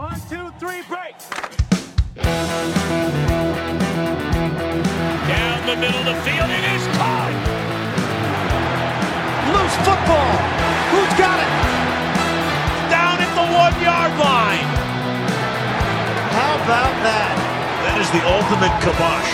One, two, three, break. Down the middle of the field, it is caught. Loose football. Who's got it? Down at the one yard line. How about that? That is the ultimate kibosh.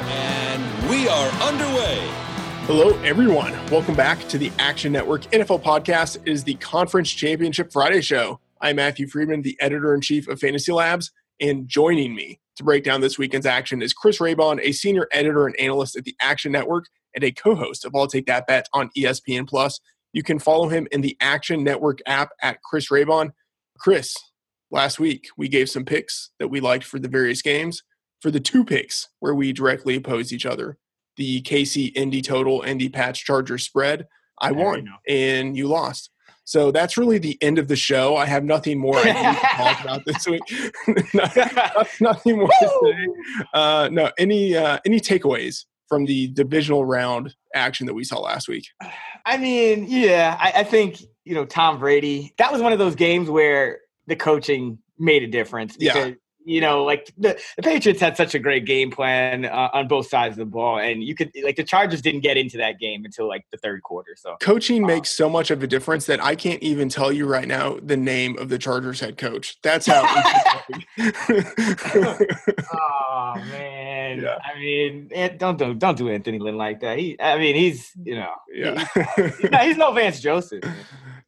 And we are underway. Hello, everyone. Welcome back to the Action Network NFL podcast. It is the Conference Championship Friday show. I'm Matthew Freedman, the editor in chief of Fantasy Labs, and joining me to break down this weekend's action is Chris Raybon, a senior editor and analyst at the Action Network and a co-host of I'll Take That Bet on ESPN Plus. You can follow him in the Action Network app at Chris Raybon. Chris, last week we gave some picks that we liked for the various games. For the two picks where we directly opposed each other, the KC Indy total and the Pats Charger spread, I There won and you lost. So that's really the end of the show. I have nothing more I need to talk about this week. No- nothing more to say. Uh, no, any uh, any takeaways from the divisional round action that we saw last week? I mean, yeah, I, I think you know Tom Brady. That was one of those games where the coaching made a difference Yeah. You know, like the, the Patriots had such a great game plan uh, on both sides of the ball, and you could like the Chargers didn't get into that game until like the third quarter. So Coaching makes so much of a difference that I can't even tell you right now the name of the Chargers head coach. That's how. oh man, Yeah. I mean, don't do don't do Anthony Lynn like that. He, I mean, he's you know, yeah. he's, he's no Vance Joseph.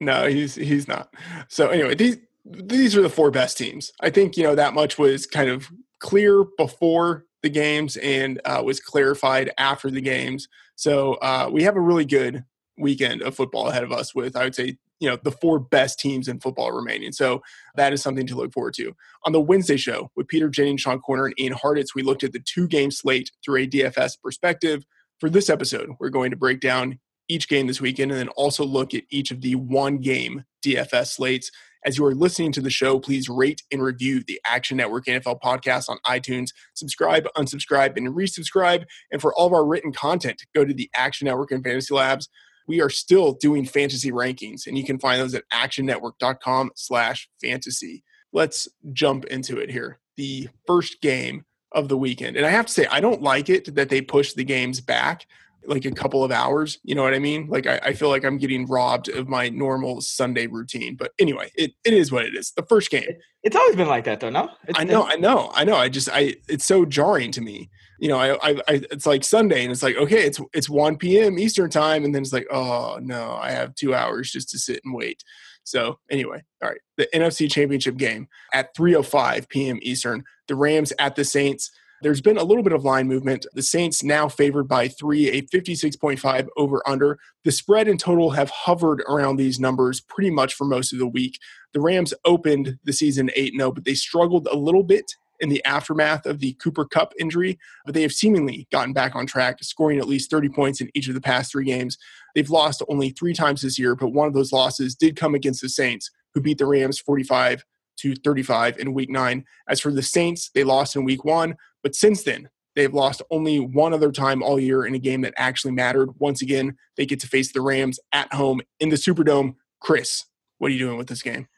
No, he's he's not. So anyway, these these are the four best teams. I think you know that much was kind of clear before the games and uh, was clarified after the games. So uh, we have a really good weekend of football ahead of us. With I would say you know the four best teams in football remaining. So that is something to look forward to. On the Wednesday show with Peter Jennings, Sean Koerner, and Ian Hartitz, we looked at the two game slate through a DFS perspective. For this episode, we're going to break down each game this weekend and then also look at each of the one game DFS slates. As you are listening to the show, please rate and review the Action Network NFL podcast on iTunes. Subscribe, unsubscribe, and resubscribe. And for all of our written content, go to the Action Network and Fantasy Labs. We are still doing fantasy rankings, and you can find those at actionnetwork.com slash fantasy. Let's jump into it here. The first game of the weekend. And I have to say, I don't like it that they push the games back like a couple of hours. You know what I mean? Like I, I feel like I'm getting robbed of my normal Sunday routine. But anyway, it, it is what it is. The first game. It's always been like that, though. No, it's, I know, I know, I know. I just I it's so jarring to me. You know, I, I, I it's like Sunday and it's like, okay, it's it's 1 p.m. Eastern time, and then it's like, oh no, I have two hours just to sit and wait. So anyway, all right. The NFC championship game at 3:05 p.m. Eastern, the Rams at the Saints. There's been a little bit of line movement. The Saints now favored by three, a 56.5 over under. The spread in total have hovered around these numbers pretty much for most of the week. The Rams opened the season 8 0, but they struggled a little bit in the aftermath of the Cooper Kupp injury, but they have seemingly gotten back on track, scoring at least 30 points in each of the past three games. They've lost only three times this year, but one of those losses did come against the Saints, who beat the Rams 45 to 35 in week nine. As for the Saints, they lost in week one, but since then, they've lost only one other time all year in a game that actually mattered. Once again, they get to face the Rams at home in the Superdome. Chris, what are you doing with this game?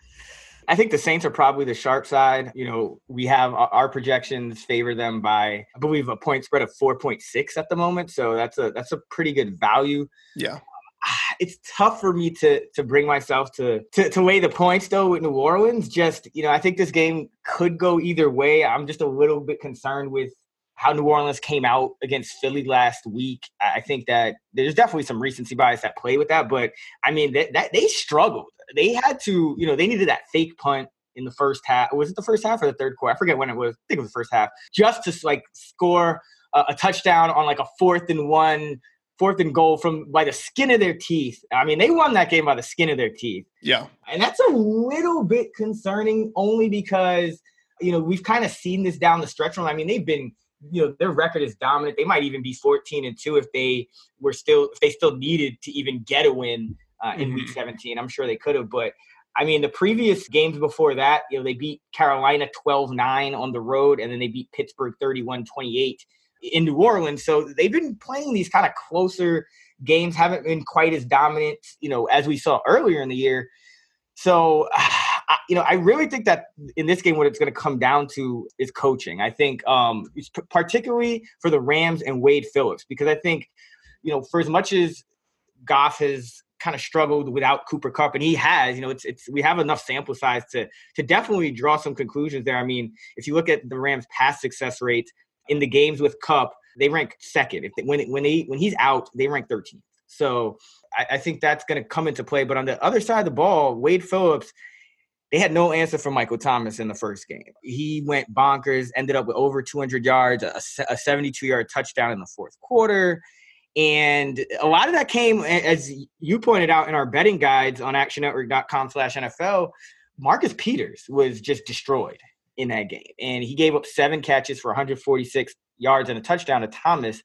I think the Saints are probably the sharp side. You know, we have our projections favor them by, I believe, a point spread of four point six at the moment. So that's a that's a pretty good value. Yeah. It's tough for me to to bring myself to, to to weigh the points though with New Orleans. Just you know, I think this game could go either way. I'm just a little bit concerned with how New Orleans came out against Philly last week. I I think that there's definitely some recency bias that play with that, but I mean that, that they struggled. They had to, you know, they needed that fake punt in the first half. Was it the first half or the third quarter? I forget when it was. I think it was the first half. Just to like score a, a touchdown on like a fourth and one, fourth and goal from by the skin of their teeth. I mean, they won that game by the skin of their teeth. Yeah. And that's a little bit concerning only because, you know, we've kind of seen this down the stretch. I mean, they've been, you know, their record is dominant. They might even be 14 and 2 if they were still, if they still needed to even get a win uh, in week 17. I'm sure they could have, but I mean, the previous games before that, you know, they beat Carolina 12 9 on the road, and then they beat Pittsburgh 31 28 in New Orleans. So they've been playing these kind of closer games haven't been quite as dominant, you know, as we saw earlier in the year. So, you know, I really think that in this game, what it's going to come down to is coaching. I think, um, particularly for the Rams and Wade Phillips, because I think, you know, for as much as Goff has kind of struggled without Cooper Kupp, and he has. You know, it's it's we have enough sample size to to definitely draw some conclusions there. I mean, if you look at the Rams' past success rate in the games with Kupp, they rank second. If they, when when they when he's out, they rank 13th. So I, I think that's going to come into play. But on the other side of the ball, Wade Phillips. They had no answer for Michael Thomas in the first game. He went bonkers, ended up with over 200 yards, a, a 72 yard touchdown in the fourth quarter and a lot of that came, as you pointed out in our betting guides on actionnetwork.com slash NFL, Marcus Peters was just destroyed in that game. And he gave up seven catches for 146 yards and a touchdown to Thomas.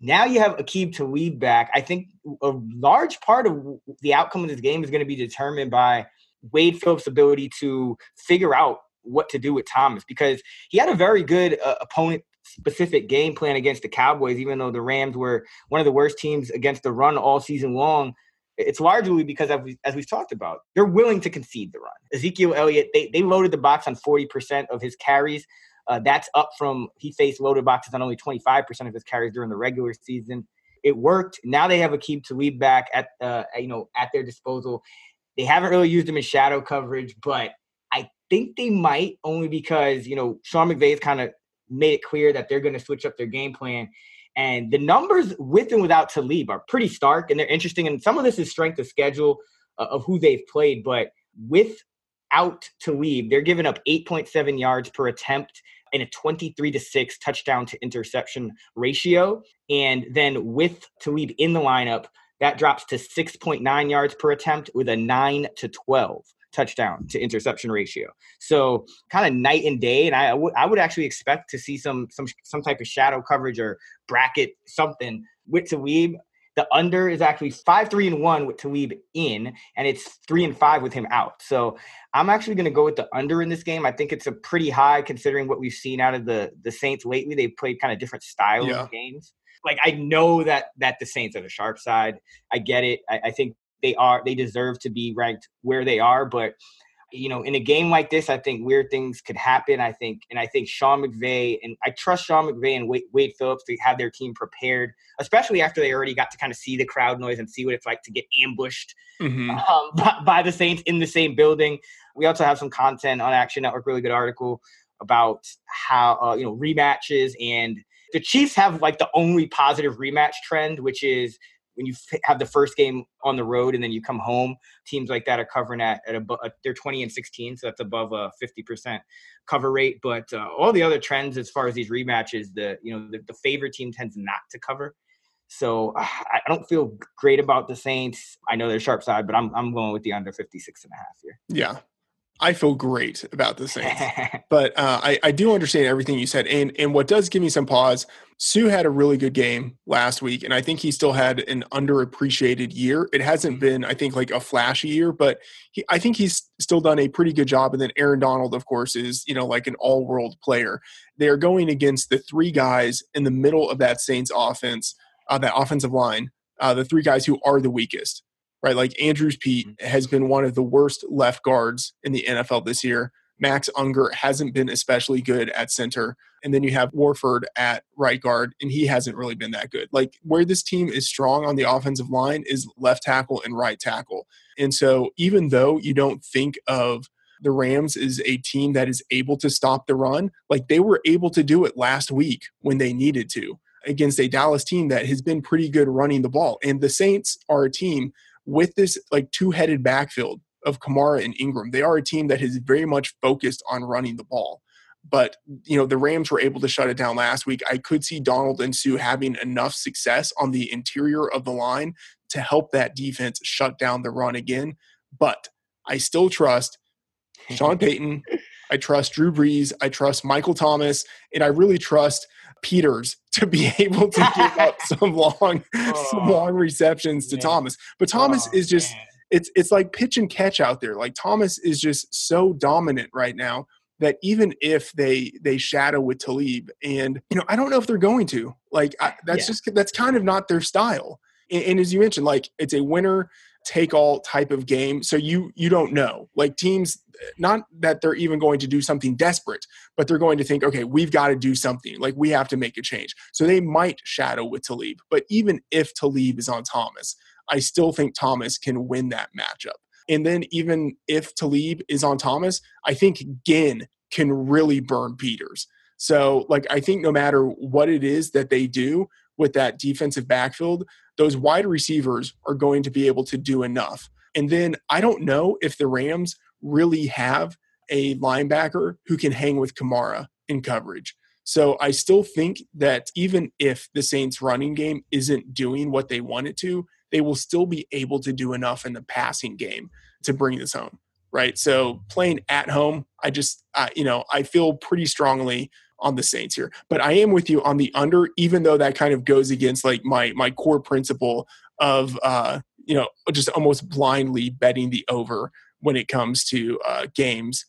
Now you have Aqib Talib back. I think a large part of the outcome of this game is going to be determined by Wade Phillips' ability to figure out what to do with Thomas because he had a very good uh, opponent specific game plan against the Cowboys, even though the Rams were one of the worst teams against the run all season long. It's largely because, as, we, we've talked about, they're willing to concede the run. Ezekiel Elliott, they, they loaded the box on 40% of his carries. Uh, that's up from he faced loaded boxes on only 25% of his carries during the regular season. It worked. Now they have Aqib Talib back at uh, you know at their disposal. They haven't really used him in shadow coverage, but I think they might only because you know Sean McVay is kind of made it clear that they're going to switch up their game plan. And the numbers with and without Talib are pretty stark and they're interesting. And some of this is strength of schedule uh, of who they've played. But without Talib, they're giving up 8.7 yards per attempt and a 23 to 6 touchdown to interception ratio. And then with Talib in the lineup, that drops to 6.9 yards per attempt with a 9 to 12 touchdown to interception ratio. So kind of night and day. And I, I would actually expect to see some some some type of shadow coverage or bracket something with Talib. The under is actually five, three, and one with Talib in, and it's three and five with him out. So I'm actually going to go with the under in this game. I think it's a pretty high considering what we've seen out of the the Saints lately. They've played kind of different styles yeah. of games. Like I know that that the Saints are the sharp side. I get it. I, I think they are they deserve to be ranked where they are but you know in a game like this i think weird things could happen i think and i think sean mcvay and i trust sean mcvay and wade, wade phillips to have their team prepared especially after they already got to kind of see the crowd noise and see what it's like to get ambushed mm-hmm. um, by, by the saints in the same building we also have some content on action network really good article about how uh, you know rematches and the Chiefs have like the only positive rematch trend, which is when you have the first game on the road and then you come home, teams like that are covering at, at a, uh, they're 20 and 16, so that's above a 50% cover rate. But uh, all the other trends as far as these rematches, the you know the, the favorite team tends not to cover. So uh, I don't feel great about the Saints. I know they're sharp side, but I'm I'm going with the under 56 and a half here. Yeah. I feel great about the Saints, but uh, I, I do understand everything you said, and and what does give me some pause. Suh had a really good game last week, and I think he still had an underappreciated year. It hasn't mm-hmm. been, I think, like a flashy year, but he, I think he's still done a pretty good job. And then Aaron Donald, of course, is you know like an all-world player. They are going against the three guys in the middle of that Saints offense, uh, that offensive line, uh, the three guys who are the weakest right? Like Andrus Peat mm-hmm. has been one of the worst left guards in the NFL this year. Max Unger hasn't been especially good at center. And then you have Warford at right guard, and he hasn't really been that good. Like where this team is strong on the offensive line is left tackle and right tackle. And so even though you don't think of the Rams is a team that is able to stop the run, like they were able to do it last week when they needed to against a Dallas team that has been pretty good running the ball. And the Saints are a team with this like two-headed backfield of Kamara and Ingram, they are a team that is very much focused on running the ball. But you know the Rams were able to shut it down last week. I could see Donald and Suh having enough success on the interior of the line to help that defense shut down the run again. But I still trust Sean Payton. I trust Drew Brees. I trust Michael Thomas, and I really trust Peters to be able to give up some long, oh, some long receptions to man. Thomas. But Thomas oh, is just man. it's it's like pitch and catch out there. Like Thomas is just so dominant right now that even if they they shadow with Talib, and you know, I don't know if they're going to. Like I, that's yeah. just that's kind of not their style. And, and as you mentioned, like it's a winner take all type of game. So you you don't know. Like teams not that they're even going to do something desperate, but they're going to think, okay, we've got to do something. Like we have to make a change. So they might shadow with Talib. But even if Talib is on Thomas, I still think Thomas can win that matchup. And then even if Talib is on Thomas, I think Ginn can really burn Peters. So like I think no matter what it is that they do with that defensive backfield, those wide receivers are going to be able to do enough. And then I don't know if the Rams really have a linebacker who can hang with Kamara in coverage. So I still think that even if the Saints running game isn't doing what they want it to, they will still be able to do enough in the passing game to bring this home. Right. So playing at home, I just, you know, I feel pretty strongly on the Saints here. But I am with you on the under, even though that kind of goes against like my my core principle of uh, you know, just almost blindly betting the over when it comes to uh, games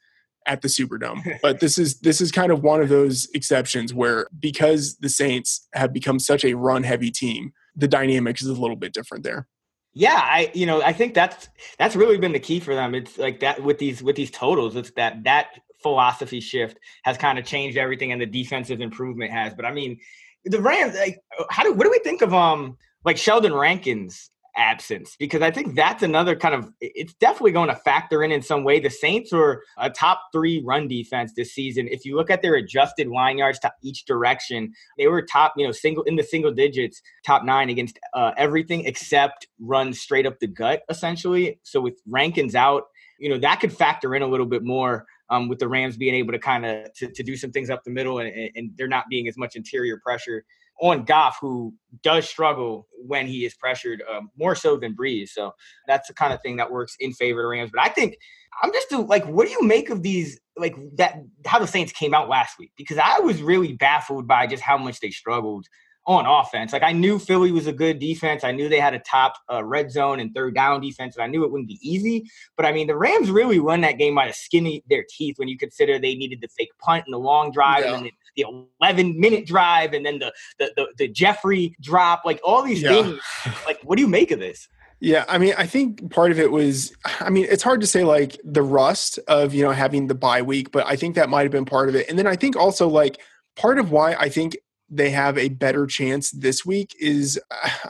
at the Superdome. but this is this is kind of one of those exceptions where because the Saints have become such a run heavy team, the dynamics is a little bit different there. Yeah, I you know I think that's that's really been the key for them. It's like that with these with these totals. It's that that philosophy shift has kind of changed everything, and the defensive improvement has. But I mean, the Rams. Like, how do what do we think of um like Sheldon Rankins absence because I think that's another kind of it's definitely going to factor in in some way. The Saints are a top three run defense this season. If you look at their adjusted line yards to each direction, they were top you know single in the single digits, top nine against uh, everything except run straight up the gut essentially. So with Rankins out, you know that could factor in a little bit more. Um, with the Rams being able to kind of to, to do some things up the middle and, and there not being as much interior pressure on Goff, who does struggle when he is pressured um, more so than Brees. So that's the kind of thing that works in favor of the Rams. But I think I'm just like, what do you make of these? Like that, how the Saints came out last week? Because I was really baffled by just how much they struggled on offense. Like I knew Philly was a good defense. I knew they had a top uh, red zone and third down defense, and I knew it wouldn't be easy. But I mean, the Rams really won that game by the skin of their teeth when you consider they needed the fake punt and the long drive, yeah. and then the, the 11 minute drive, and then the the the, the Jeffery drop. Like all these yeah. things. Like, what do you make of this? Yeah, I mean, I think part of it was, I mean, it's hard to say like the rust of, you know, having the bye week, but I think that might have been part of it. And then I think also like part of why I think they have a better chance this week is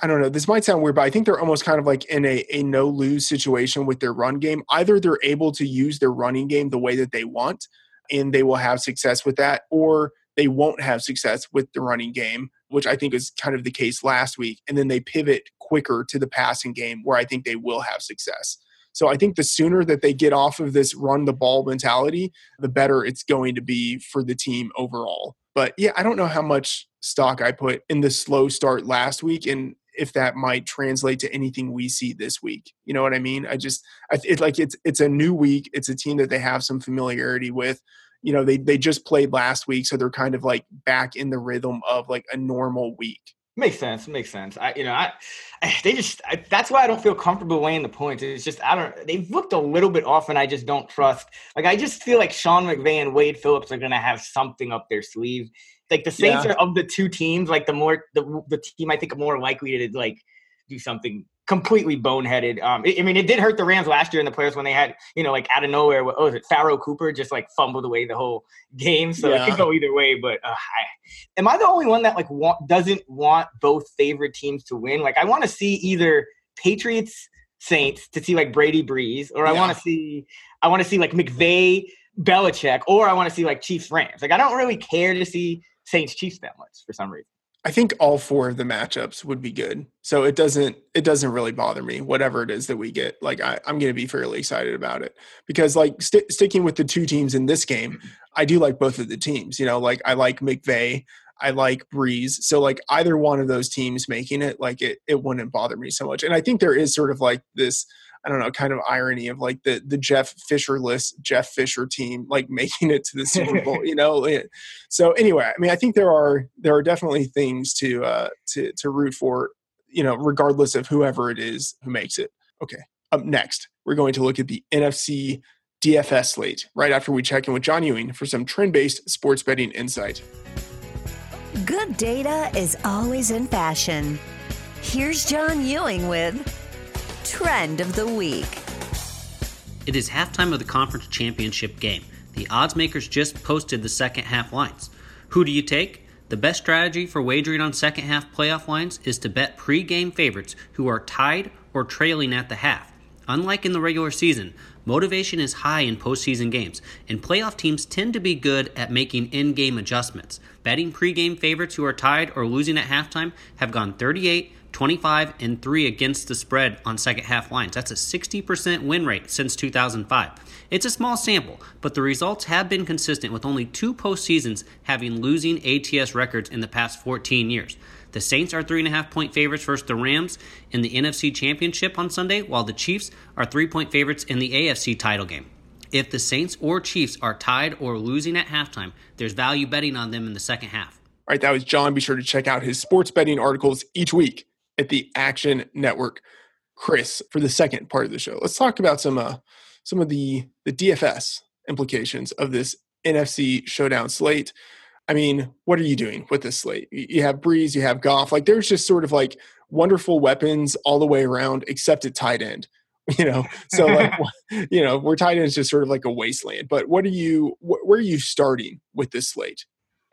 I don't know, this might sound weird, but I think they're almost kind of like in a, a no lose situation with their run game. Either they're able to use their running game the way that they want and they will have success with that, or they won't have success with the running game, which I think is kind of the case last week. And then they pivot quicker to the passing game where I think they will have success. So I think the sooner that they get off of this run the ball mentality, the better it's going to be for the team overall. But yeah, I don't know how much stock I put in the slow start last week and if that might translate to anything we see this week. You know what I mean? I just I it like it's it's a new week. It's a team that they have some familiarity with. You know, they they just played last week, so they're kind of like back in the rhythm of like a normal week. Makes sense. Makes sense. I, you know, I, they just, I, that's why I don't feel comfortable weighing the points. It's just, I don't, they've looked a little bit off and I just don't trust. Like, I just feel like Sean McVay and Wade Phillips are going to have something up their sleeve. Like, the Saints yeah. are of the two teams, like, the more, the, the team I think more likely to, like, do something completely boneheaded. Um, I mean, it did hurt the Rams last year in the playoffs when they had, you know, like out of nowhere, what was it? Pharoh Cooper just like fumbled away the whole game. So yeah. it could go either way. But uh, I, am I the only one that like want, doesn't want both favorite teams to win? Like, I want to see either Patriots Saints to see like Brady Brees, or I want to see, I want to see like McVay Belichick, or I want to see like Chiefs Rams. Like, I don't really care to see Saints Chiefs that much for some reason. I think all four of the matchups would be good. So it doesn't it doesn't really bother me whatever it is that we get. Like I, am going to be fairly excited about it because like st- sticking with the two teams in this game, mm-hmm. I do like both of the teams. You know, like I like McVay, I like Brees. So like either one of those teams making it, like it it wouldn't bother me so much. And I think there is sort of like this I don't know, kind of irony of like the the Jeff Fisherless Jeff Fisher team like making it to the Super Bowl, you know. So anyway, I mean, I think there are there are definitely things to uh to to root for, you know, regardless of whoever it is who makes it. Okay. Up next, we're going to look at the NFC DFS slate right after we check in with John Ewing for some trend-based sports betting insight. Good data is always in fashion. Here's John Ewing with Trend of the Week. It is halftime of the conference championship game. The odds makers just posted the second half lines. Who do you take? The best strategy for wagering on second half playoff lines is to bet pre-game favorites who are tied or trailing at the half. Unlike in the regular season, motivation is high in postseason games, and playoff teams tend to be good at making in game adjustments. Betting pre-game favorites who are tied or losing at halftime have gone 38, 25, and 3 against the spread on second half lines. That's a 60% win rate since 2005. It's a small sample, but the results have been consistent with only two postseasons having losing ATS records in the past 14 years. The Saints are three and a half point favorites versus the Rams in the NFC Championship on Sunday, while the Chiefs are three point favorites in the AFC title game. If the Saints or Chiefs are tied or losing at halftime, there's value betting on them in the second half. All right, that was John. Be sure to check out his sports betting articles each week at the Action Network. Chris, for the second part of the show, let's talk about some uh, some of the the DFS implications of this NFC showdown slate. I mean, what are you doing with this slate? You have Brees, you have Goff. Like, there's just sort of like wonderful weapons all the way around, except at tight end. You know, so like, you know, where tight end is just sort of like a wasteland. But what are you? Wh- where are you starting with this slate?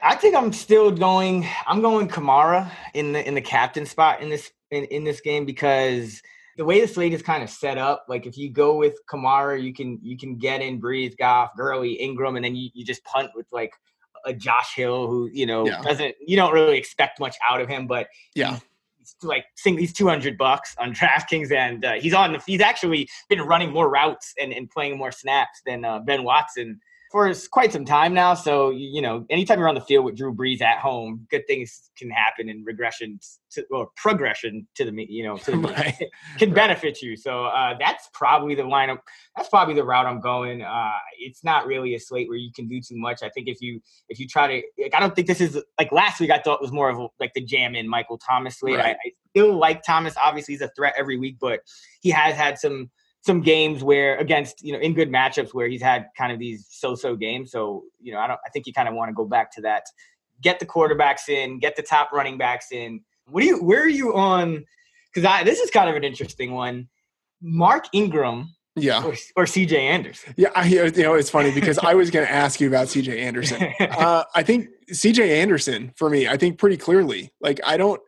I think I'm still going. I'm going Kamara in the in the captain spot in this in, in this game because the way the slate is kind of set up, like if you go with Kamara, you can you can get in Brees, Goff, Gurley, Ingram, and then you, you just punt with like a Josh Hill who you know Yeah. doesn't you don't really expect much out of him, but Yeah, he's like sing he's 200 bucks on DraftKings and uh, he's on he's actually been running more routes and, and playing more snaps than uh, Ben Watson for quite some time now. So you, you know, anytime you're on the field with Drew Brees at home, good things can happen and regression to or progression to the you know to the right. can benefit you. So uh, that's probably the lineup. That's probably the route I'm going. Uh, it's not really a slate where you can do too much. I think if you if you try to, like, I don't think this is like last week. I thought was more of a, like the jam in Michael Thomas slate. I, I still like Thomas. Obviously, he's a threat every week, but he has had some some games where against you know in good matchups where he's had kind of these so-so games. So you know, I don't. I think you kind of want to go back to that. Get the quarterbacks in. Get the top running backs in. What do you? Where are you on? Because I this is kind of an interesting one. Mark Ingram Yeah, or, or CJ Anderson. yeah. I, you know, it's funny because I was going to ask you about CJ Anderson. Uh, I think CJ Anderson for me, I think pretty clearly. Like I don't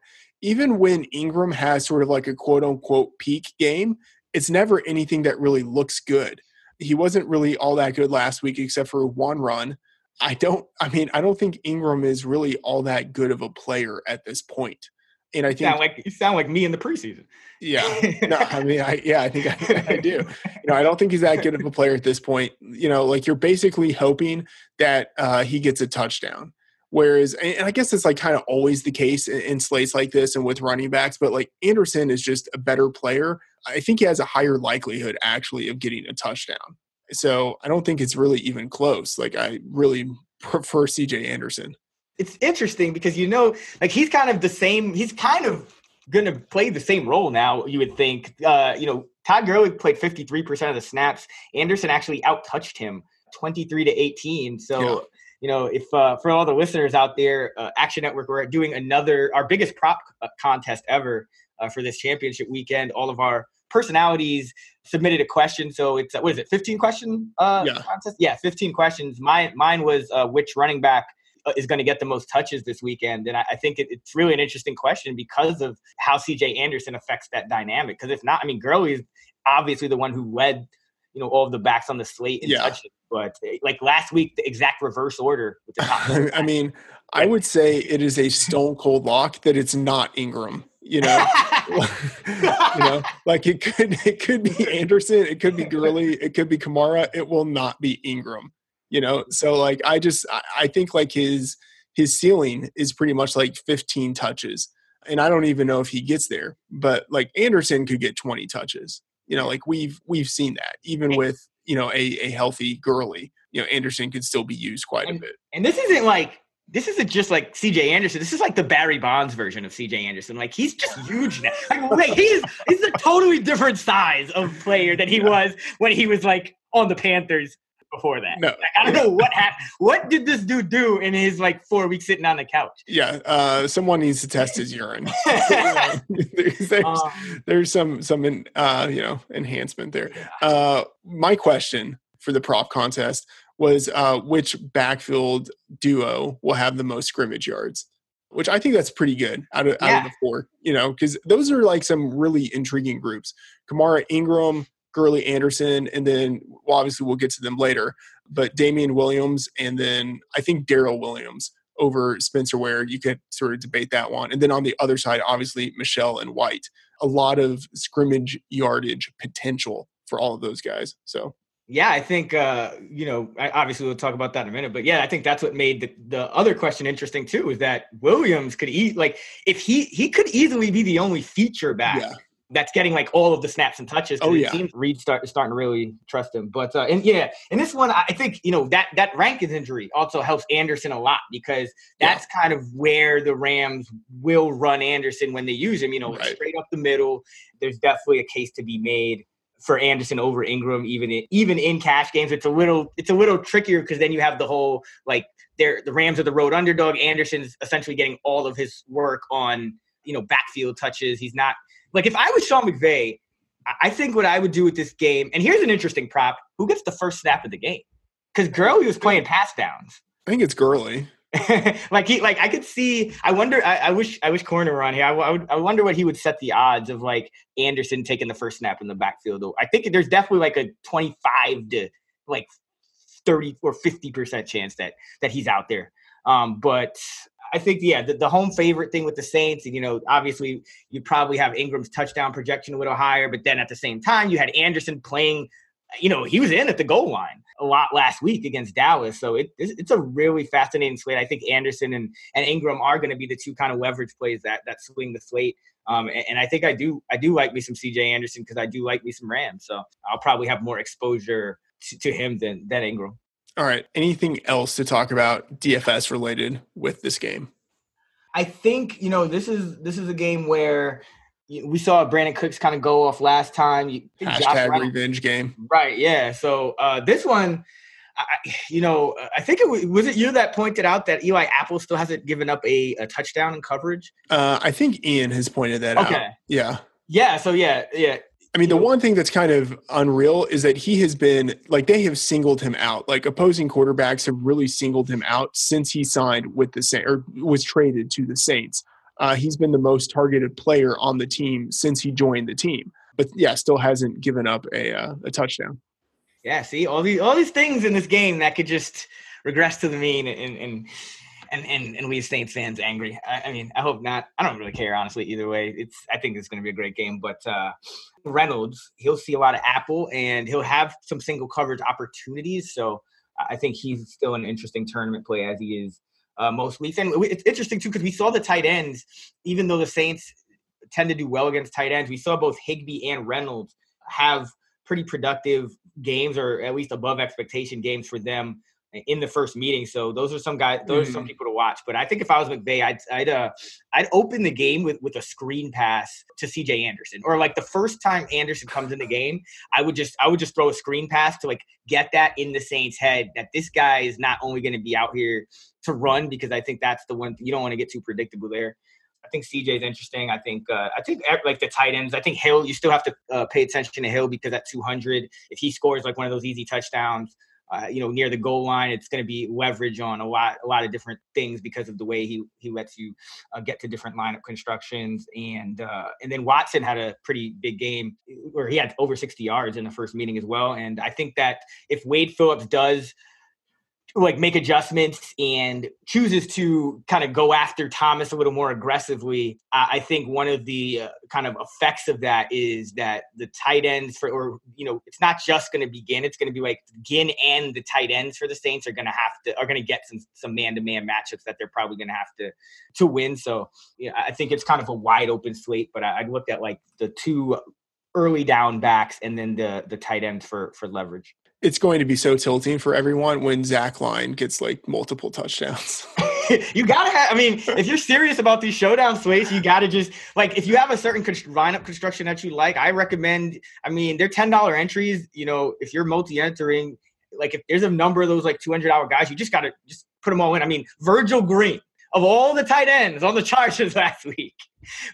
even when Ingram has sort of like a quote unquote peak game, it's never anything that really looks good. He wasn't really all that good last week except for one run. I don't I mean, I don't think Ingram is really all that good of a player at this point. And I You think sound like you sound like me in the preseason. yeah. No, I mean, I yeah, I think I, I do. You know, I don't think he's that good of a player at this point. You know, like you're basically hoping that uh, he gets a touchdown. Whereas, and and I guess it's like kind of always the case in, in slates like this and with running backs. But like Anderson is just a better player. I think he has a higher likelihood actually of getting a touchdown. So I don't think it's really even close. Like I really prefer C.J. Anderson. it's interesting because you know, like he's kind of the same. He's kind of gonna play the same role now. You would think. Uh, you know, Todd Gurley played fifty three percent of the snaps. Anderson actually outtouched him twenty three to eighteen. So. Yeah. You know, if uh, for all the listeners out there, uh, Action Network, we're doing another our biggest prop uh, contest ever uh, for this championship weekend. All of our personalities submitted a question, so it's what is it, fifteen question uh, Yeah. contest? Yeah, fifteen questions. Mine mine was uh, which running back uh, is going to get the most touches this weekend? And I, I think it, it's really an interesting question because of how CJ Anderson affects that dynamic. Because if not, I mean, Gurley is obviously the one who led, you know, all of the backs on the slate in Yeah. touches. But uh, like last week, the exact reverse order with the top. I mean, I would say it is a stone cold lock that it's not Ingram. You know, you know, like it could it could be Anderson, it could be Gurley, it could be Kamara. It will not be Ingram. You know, so like I just I, think like his his ceiling is pretty much like 15 touches, and I don't even know if he gets there. But like Anderson could get 20 touches. You know, like we've we've seen that even with you know a a healthy Gurley. You know, Anderson could still be used quite a bit. and this isn't like this isn't just like CJ Anderson. This is like the Barry Bonds version of CJ Anderson. Like he's just huge now. Like, like he's he's a totally different size of player than he was when he was like on the Panthers before that. No. Like, I don't know what happened. What did this dude do in his like four weeks sitting on the couch? Yeah, uh, someone needs to test his urine. there's, there's, Um, there's some some in, uh, you know enhancement there. Uh, my question for the prop contest was uh, which backfield duo will have the most scrimmage yards, which I think that's pretty good out of out of the four. You know, because those are like some really intriguing groups: Kamara Ingram, Gurley Anderson, and then well, obviously we'll get to them later. But Damien Williams, and then I think Darrel Williams over Spencer Ware. You could sort of debate that one. And then on the other side, obviously Michel and White. A lot of scrimmage yardage potential for all of those guys. So Yeah, I think uh, you know. I, obviously, we'll talk about that in a minute. But yeah, I think that's what made the, the other question interesting too. Is that Williams could eat like if he he could easily be the only feature back Yeah. that's getting like all of the snaps and touches. Oh, yeah. seems Reid start starting to really trust him. But uh, and yeah, in this one, I think you know that that Rankins injury also helps Anderson a lot because Yeah. that's kind of where the Rams will run Anderson when they use him. You know, Right. straight up the middle. There's definitely a case to be made for Anderson over Ingram, even in, even in cash games. It's a little it's a little trickier because then you have the whole like they're the Rams are the road underdog. Anderson's essentially getting all of his work on you know backfield touches. He's not like if I was Sean McVay, I- I think what I would do with this game. And here's an interesting prop: who gets the first snap of the game? Because Gurley was playing pass downs. I think it's Gurley. like he like I could see. I wonder. I, I wish I wish Koerner were on here. I, I would. I wonder what he would set the odds of like Anderson taking the first snap in the backfield. I think there's definitely like a 25 to like 30 or 50 percent chance that that he's out there. Um, but I think yeah, the, the home favorite thing with the Saints, and you know, obviously you probably have Ingram's touchdown projection a little higher, but then at the same time you had Anderson playing. You know, he was in at the goal line a lot last week against Dallas, so it, it's, it's a really fascinating slate. I think Anderson and, and Ingram are going to be the two kind of leverage plays that that swing the slate. Um, and, and I think I do I do like me some CJ Anderson because I do like me some Rams, so I'll probably have more exposure to, to him than than Ingram. All right. Anything else to talk about DFS related with this game? I think you know this is this is a game where you- we saw Brandin Cooks kind of go off last time. You, Hashtag revenge game. right? Yeah. So uh, this one, I, you know, I think it was, was it you that pointed out that Eli Apple still hasn't given up a, a touchdown in coverage. Uh, I think Ian has pointed that Okay. out. Yeah. Yeah. So yeah, yeah. I mean, the one thing that's kind of unreal is that he has been like they have singled him out. Like opposing quarterbacks have really singled him out since he signed with the Saints or was traded to the Saints. Uh, he's been the most targeted player on the team since he joined the team. But yeah, still hasn't given up a uh, a touchdown. Yeah, see all these all these things in this game that could just regress to the mean and and and and, and leave Saints fans angry. I, I mean, I hope not. I don't really care honestly either way. It's I think it's going to be a great game. But uh, Reynolds, he'll see a lot of Apple and he'll have some single coverage opportunities. So I think he's still an interesting tournament play as he is uh, most weeks. And it's interesting too because we saw the tight ends, even though the Saints tend to do well against tight ends, we saw both Higbee and Reynolds have pretty productive games or at least above expectation games for them in the first meeting. So those are some guys, those are some people to watch. But I think if I was McVay, I'd I'd uh, I'd open the game with with a screen pass to CJ Anderson, or like the first time Anderson comes in the game, I would just I would just throw a screen pass to like get that in the Saints' head that this guy is not only going to be out here to run because I think that's the one you don't want to get too predictable there. I think CJ is interesting. I think uh, I think like the tight ends. I think Hill. You still have to uh, pay attention to Hill because at 200, if he scores like one of those easy touchdowns, uh, you know, near the goal line, it's going to be leverage on a lot, a lot of different things because of the way he he lets you uh, get to different lineup constructions. And uh, and then Watson had a pretty big game where he had over 60 yards in the first meeting as well. And I think that if Wade Phillips does like make adjustments and chooses to kind of go after Thomas a little more aggressively, I I think one of the uh, kind of effects of that is that the tight ends for, or you know, it's not just going to be Ginn. It's going to be like Ginn and the tight ends for the Saints are going to have to are going to get some some man to man matchups that they're probably going to have to to win. So yeah, I think it's kind of a wide open slate. But I, I'd look at like the two early down backs and then the the tight ends for for leverage. It's going to be so tilting for everyone when Zach Line gets like multiple touchdowns. you gotta have. I mean, if you're serious about these showdown slates, you gotta just like if you have a certain const- lineup construction that you like. I recommend. I mean, they're ten dollar entries. You know, if you're multi entering, like if there's a number of those like 200 hour guys, you just got to just put them all in. I mean, Virgil Green of all the tight ends on the Chargers last week,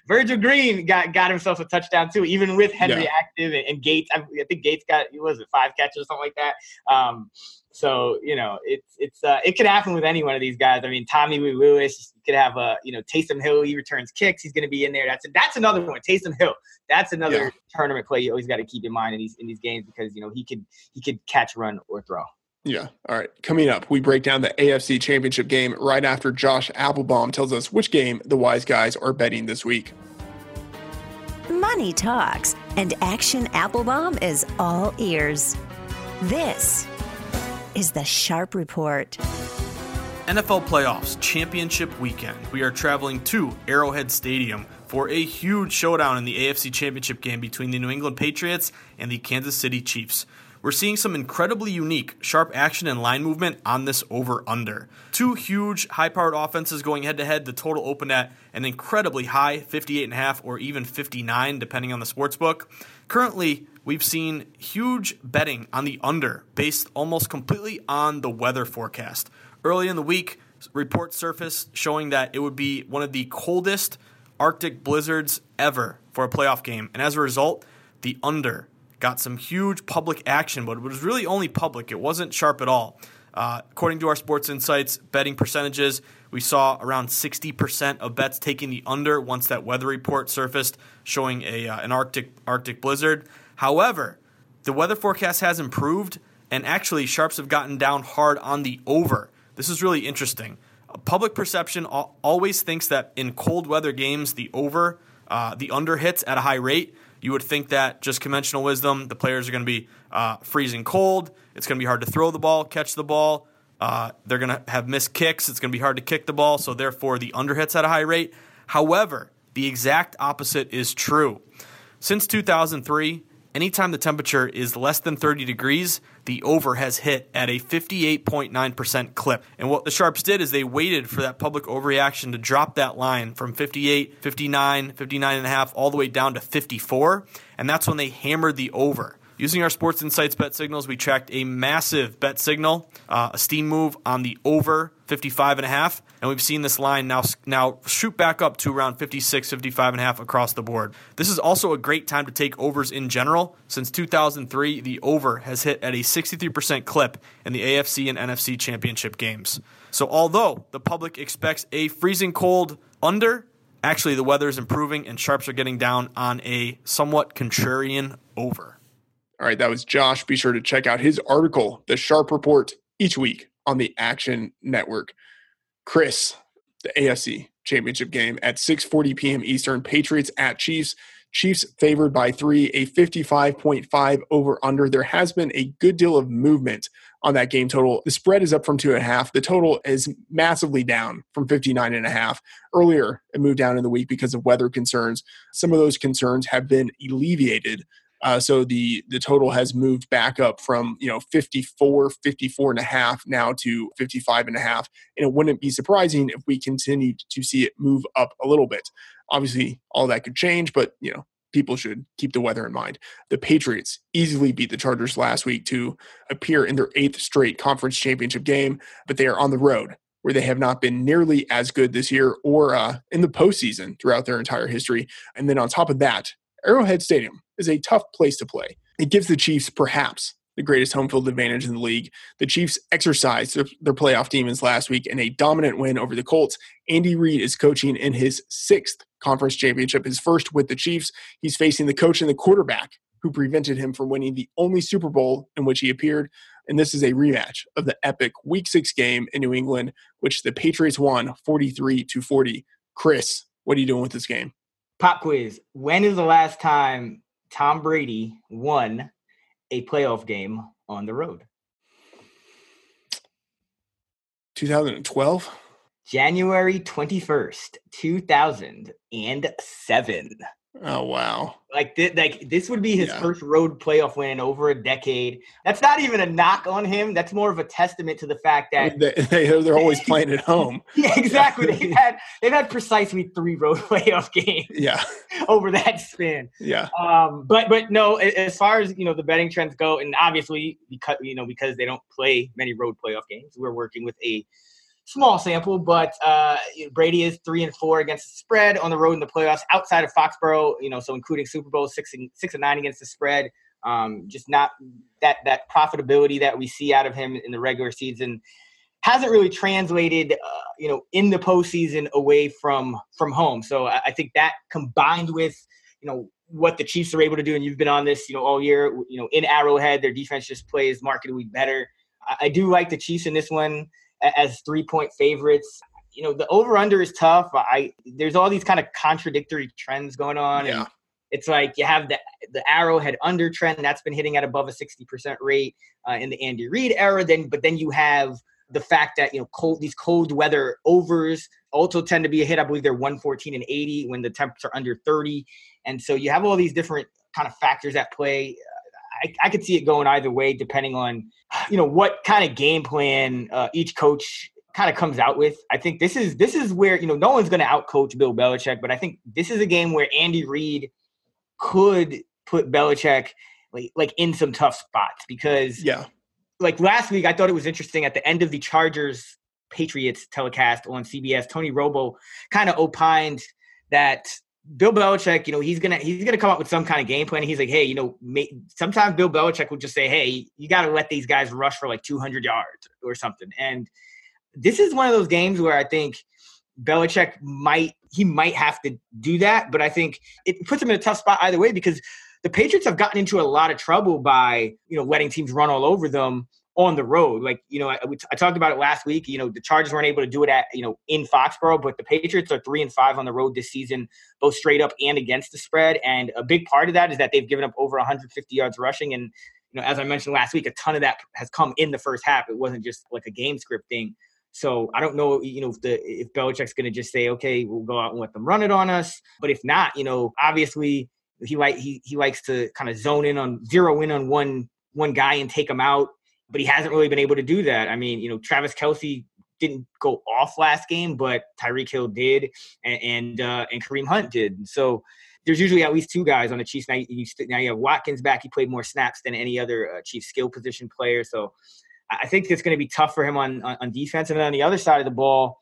Virgil Green got got himself a touchdown too, even with Henry Yeah. active and, and Gates. I, I think Gates got what was it five catches or something like that. Um, so you know, it's it's uh, it could happen with any one of these guys. I mean, Tommylee Lewis could have a you know Taysom Hill. He returns kicks. He's going to be in there. That's that's another one. Taysom Hill. That's another Yeah. tournament play you always got to keep in mind in these in these games because you know he could he could catch, run, or throw. Yeah. All right. Coming up, we break down the AFC Championship game right after Josh Applebaum tells us which game the wise guys are betting this week. Money talks, and Action Applebaum is all ears. This is the Sharp Report. NFL Playoffs Championship Weekend. We are traveling to Arrowhead Stadium for a huge showdown in the AFC Championship game between the New England Patriots and the Kansas City Chiefs. We're seeing some incredibly unique, sharp action and line movement on this over under. Two huge, high powered offenses going head to head. The total opened at an incredibly high 58.5 or even 59, depending on the sports book. Currently, we've seen huge betting on the under based almost completely on the weather forecast. Early in the week, reports surfaced showing that it would be one of the coldest Arctic blizzards ever for a playoff game. And as a result, the under got some huge public action, but it was really only public. It wasn't sharp at all. Uh, according to our Sports Insights betting percentages, we saw around 60% of bets taking the under once that weather report surfaced showing a, uh, an Arctic, Arctic blizzard. However, the weather forecast has improved, and actually, sharps have gotten down hard on the over. This is really interesting. Public perception always thinks that in cold weather games, the over, uh, the under hits at a high rate. You would think that just conventional wisdom, the players are going to be uh, freezing cold. It's going to be hard to throw the ball, catch the ball. Uh, they're going to have missed kicks. It's going to be hard to kick the ball. So, therefore, the under hits at a high rate. However, the exact opposite is true. Since 2003, anytime the temperature is less than 30 degrees, the over has hit at a 58.9% clip. And what the Sharps did is they waited for that public overreaction to drop that line from 58, 59, 59 and a half, all the way down to 54. And that's when they hammered the over. Using our Sports Insights bet signals, we tracked a massive bet signal, uh, a steam move on the over 55 and a half, and we've seen this line now now shoot back up to around 56, 55 and a half across the board. This is also a great time to take overs in general. Since 2003, the over has hit at a 63% clip in the AFC and NFC championship games. So although the public expects a freezing cold under, actually the weather is improving and sharps are getting down on a somewhat contrarian over. All right, that was Josh. Be sure to check out his article, The Sharp Report, each week on the Action Network. Chris, the AFC Championship game at 6:40 p.m. Eastern, Patriots at Chiefs. Chiefs favored by 3, a 55.5 over under. There has been a good deal of movement on that game total. The spread is up from two and a half. The total is massively down from 59 and a half. Earlier, it moved down in the week because of weather concerns. Some of those concerns have been alleviated uh, so the the total has moved back up from you know 54, 54 and a half now to 55 and a half. And it wouldn't be surprising if we continued to see it move up a little bit. Obviously, all that could change, but you know people should keep the weather in mind. The Patriots easily beat the Chargers last week to appear in their eighth straight conference championship game, but they are on the road where they have not been nearly as good this year or uh, in the postseason throughout their entire history. And then on top of that, Arrowhead Stadium is a tough place to play. It gives the Chiefs perhaps the greatest home field advantage in the league. The Chiefs exercised their, their playoff demons last week in a dominant win over the Colts. Andy Reid is coaching in his sixth conference championship, his first with the Chiefs. He's facing the coach and the quarterback who prevented him from winning the only Super Bowl in which he appeared. And this is a rematch of the epic Week Six game in New England, which the Patriots won 43 to 40. Chris, what are you doing with this game? Pop quiz. When is the last time Tom Brady won a playoff game on the road? 2012? January 21st, 2007. Oh wow! Like this, like this would be his Yeah. first road playoff win in over a decade. That's not even a knock on him. That's more of a testament to the fact that They, they, they're always playing at home. yeah, exactly. They've had they've had precisely three road playoff games Yeah, over that span. yeah, Um, but but no, as far as you know, the betting trends go, and obviously because you know because they don't play many road playoff games, we're working with a small sample. But uh, Brady is three and four against the spread on the road in the playoffs outside of Foxborough. You know, so including Super Bowl six and six and nine against the spread. Um, just not that that profitability that we see out of him in the regular season hasn't really translated, uh, you know, in the postseason away from from home. So I, I think that combined with you know what the Chiefs are able to do, and you've been on this, you know, all year. You know, in Arrowhead, their defense just plays markedly better. I, I do like the Chiefs in this one as three point favorites. You know, the over under is tough. I there's all these kind of contradictory trends going on. yeah. It's like you have the the Arrowhead under trend that's been hitting at above a sixty percent rate uh, in the Andy Reid era. Then, but then you have the fact that you know cold these cold weather overs also tend to be a hit. I believe they're 114 and 80 when the temps are under 30, and so you have all these different kind of factors at play. I, I could see it going either way depending on you know what kind of game plan uh, each coach kind of comes out with. I think this is this is where you know no one's going to outcoach Bill Belichick, but I think this is a game where Andy Reid could put Belichick like like in some tough spots because Yeah, like last week, I thought it was interesting at the end of the Chargers Patriots telecast on CBS. Tony Romo kind of opined that Bill Belichick, you know, he's gonna he's gonna come up with some kind of game plan. He's like, hey, you know, may, sometimes Bill Belichick will just say, hey, you got to let these guys rush for like 200 yards or something. And this is one of those games where I think Belichick might he might have to do that, but I think it puts him in a tough spot either way because the Patriots have gotten into a lot of trouble by you know letting teams run all over them on the road. Like you know, I, talked about it last week. You know, the Chargers weren't able to do it at you know in Foxborough, but the Patriots are three and five on the road this season, both straight up and against the spread. And a big part of that is that they've given up over 150 yards rushing. And you know, as I mentioned last week, a ton of that has come in the first half. It wasn't just like a game script thing. So I don't know, you know, if the if Belichick's going to just say, okay, we'll go out and let them run it on us. But if not, you know, obviously he like he he likes to kind of zone in on zero in on one one guy and take him out. But he hasn't really been able to do that. I mean, you know, Travis Kelce didn't go off last game, but Tyreek Hill did, and and, uh, and Kareem Hunt did. So there's usually at least two guys on the Chiefs. Now you, now you have Watkins back. He played more snaps than any other uh, Chiefs skill position player. So I think it's going to be tough for him on, on on defense. And then on the other side of the ball,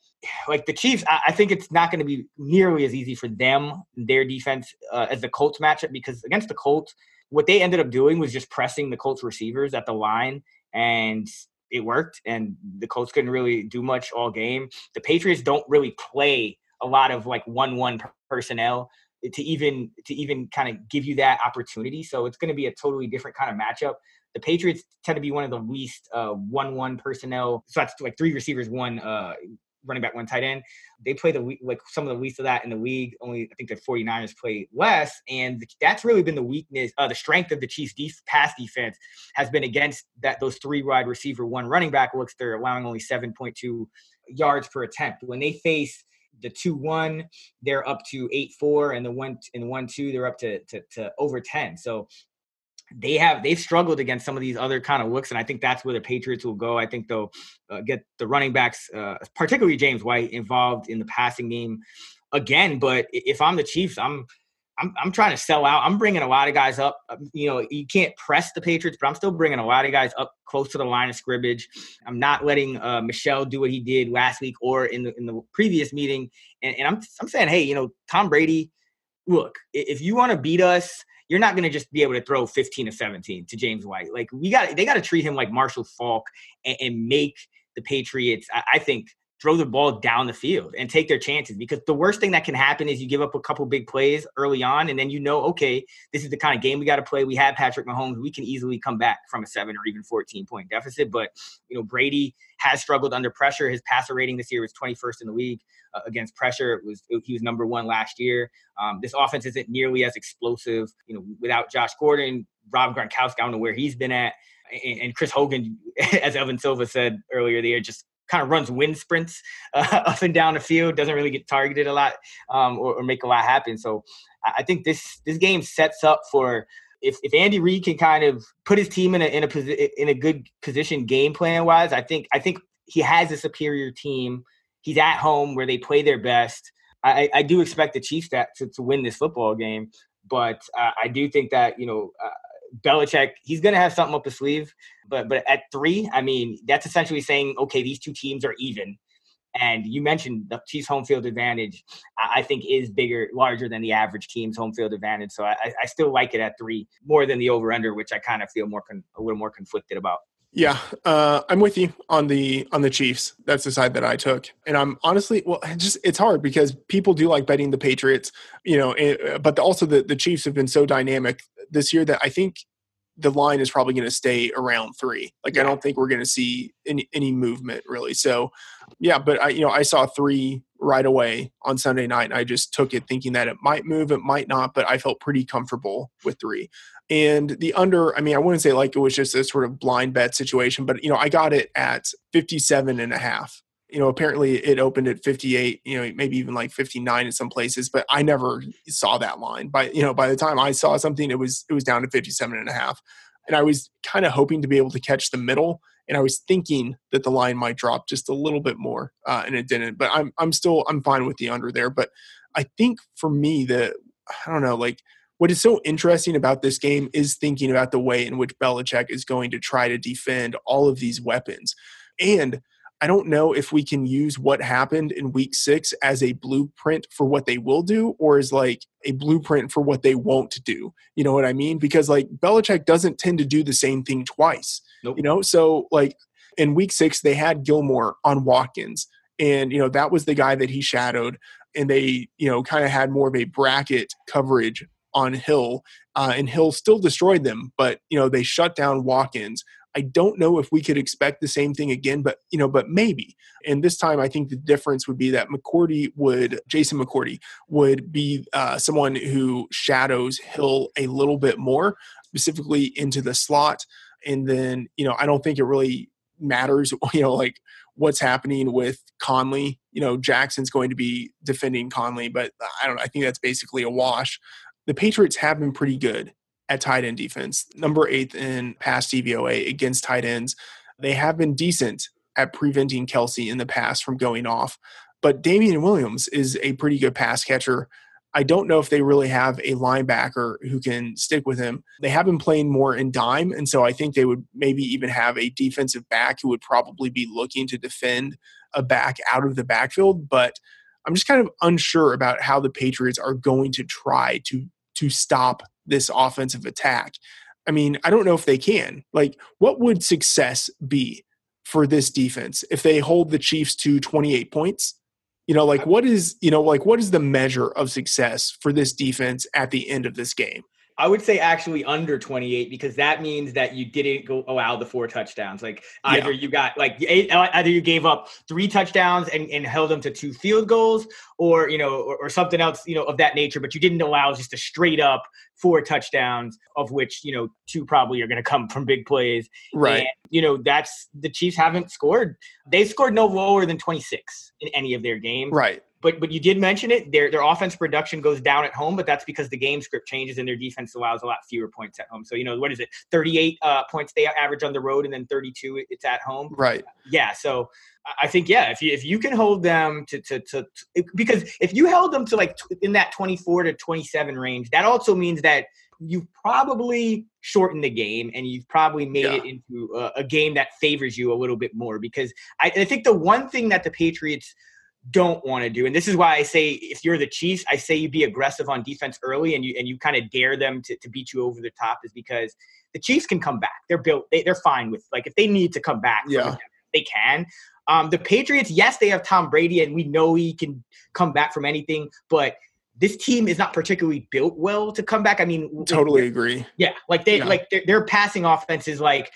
like the Chiefs, I, I think it's not going to be nearly as easy for them their defense uh, as the Colts matchup because against the Colts, what they ended up doing was just pressing the Colts receivers at the line, and it worked. And the Colts couldn't really do much all game. The Patriots don't really play a lot of like one-one personnel to even to even kind of give you that opportunity. So it's going to be a totally different kind of matchup. The Patriots tend to be one of the least uh, one-one personnel. So that's like three receivers, one uh, running back, one tight end. They play the like some of the least of that in the league. Only I think the 49ers play less, and that's really been the weakness, uh, the strength of the Chiefs' def- pass defense has been against that those three wide receiver, one running back looks. They're allowing only 7.2 yards per attempt. When they face the two one, they're up to eight four, and the one in the one two, they're up to, to to over ten. So they have they've struggled against some of these other kind of looks, and I think that's where the Patriots will go. I think they'll uh, get the running backs, uh, particularly James White, involved in the passing game again. But if I'm the Chiefs, I'm I'm, I'm trying to sell out. I'm bringing a lot of guys up. Um, You know, you can't press the Patriots, but I'm still bringing a lot of guys up close to the line of scrimmage. I'm not letting uh, Michel do what he did last week or in the in the previous meeting. And, and I'm I'm saying, hey, you know, Tom Brady, look, if you want to beat us, you're not going to just be able to throw 15 to 17 to James White. Like we got, they got to treat him like Marshall Faulk and, and make the Patriots. I, I think throw the ball down the field and take their chances because the worst thing that can happen is you give up a couple big plays early on and then you know okay this is the kind of game we got to play. We have patrick mahomes. We can easily come back from a 7 or even 14 point deficit but you know brady has struggled under pressure. His passer rating this year was 21st in the league uh, against pressure. It was he was number one last year. Um, this offense isn't nearly as explosive you know without josh gordon rob gronkowski i don't know where he's been at and, chris hogan as evan silva said earlier they are just kind of runs wind sprints uh, up and down the field, doesn't really get targeted a lot um, or, or, make a lot happen. So I think this this game sets up for if, if Andy Reid can kind of put his team in a in a posi- in a good position game plan wise, I think I think he has a superior team. He's at home where they play their best. I, I do expect the Chiefs to, to, to win this football game, but uh, I do think that you know uh, Belichick he's going to have something up his sleeve. But but at three, I mean that's essentially saying okay, these two teams are even. And you mentioned the Chiefs' home field advantage, I think, is bigger, larger than the average team's home field advantage. So I, I still like it at three more than the over under, which I kind of feel more con- a little more conflicted about. Yeah, uh, I'm with you on the on the Chiefs. That's the side that I took, and I'm honestly well. Just it's hard because people do like betting the Patriots, you know, and, but also the the Chiefs have been so dynamic this year that I think the line is probably going to stay around three. Like yeah. I don't think we're going to see any any movement really. So yeah, but I you know I saw three right away on Sunday night. And I just took it thinking that it might move, it might not, but I felt pretty comfortable with three. And the under, I mean, I wouldn't say like it was just a sort of blind bet situation, but you know, I got it at 57 and a half. You know, apparently it opened at 58, you know, maybe even like 59 in some places, but I never saw that line. By you know, by the time I saw something, it was it was down to 57 and a half. And I was kind of hoping to be able to catch the middle and I was thinking that the line might drop just a little bit more, uh, and it didn't. But I'm I'm still I'm fine with the under there. But I think for me that I don't know, like what is so interesting about this game is thinking about the way in which Belichick is going to try to defend all of these weapons. And I don't know if we can use what happened in week six as a blueprint for what they will do or as like a blueprint for what they won't do. You know what I mean? Because like Belichick doesn't tend to do the same thing twice. Nope. You know, so like in week six, they had Gilmore on Watkins. And, you know, that was the guy that he shadowed. And they, you know, kind of had more of a bracket coverage on Hill, uh, and Hill still destroyed them. But you know they shut down Watkins. I don't know if we could expect the same thing again, but you know, but maybe. And this time, I think the difference would be that McCourty would, Jason McCourty would be uh, someone who shadows Hill a little bit more, specifically into the slot. And then, you know, I don't think it really matters, you know, like what's happening with Conley. You know, Jackson's going to be defending Conley, but I don't. I think that's basically a wash the Patriots have been pretty good at tight end defense, number eighth in pass DVOA against tight ends. They have been decent at preventing Kelce in the past from going off. But Damien Williams is a pretty good pass catcher. I don't know if they really have a linebacker who can stick with him. They have been playing more in dime, and so I think they would maybe even have a defensive back who would probably be looking to defend a back out of the backfield. But I'm just kind of unsure about how the Patriots are going to try to to stop this offensive attack. I mean, I don't know if they can. Like, what would success be for this defense if they hold the Chiefs to 28 points? You know, like what is, you know, like what is the measure of success for this defense at the end of this game? I would say actually under 28 because that means that you didn't go allow the four touchdowns. Like either yeah. you got like either you gave up three touchdowns and, and held them to two field goals, or you know, or, or, something else, you know, of that nature. But you didn't allow just a straight up four touchdowns, of which you know two probably are going to come from big plays. Right. And, you know, that's the Chiefs haven't scored. They scored no lower than 26 in any of their games. Right but but you did mention it. Their their offense production goes down at home, but that's because the game script changes and their defense allows a lot fewer points at home. So you know what is it? Thirty eight uh, points they average on the road, and then thirty two it's at home. Right. Yeah. So I think yeah, if you if you can hold them to to to, to because if you held them to like t- in that twenty four to twenty seven range, that also means that you've probably shortened the game and you've probably made yeah. it into a, a, game that favors you a little bit more because I, I think the one thing that the Patriots don't want to do. And this is why I say if you're the Chiefs, I say you be aggressive on defense early and you and you kind of dare them to, to beat you over the top is because the Chiefs can come back. They're built, they, are fine with like if they need to come back, yeah. they can. Um, the Patriots, yes, they have Tom Brady and we know he can come back from anything, but this team is not particularly built well to come back. I mean, totally agree. Yeah, like they yeah. like their, their passing offense is like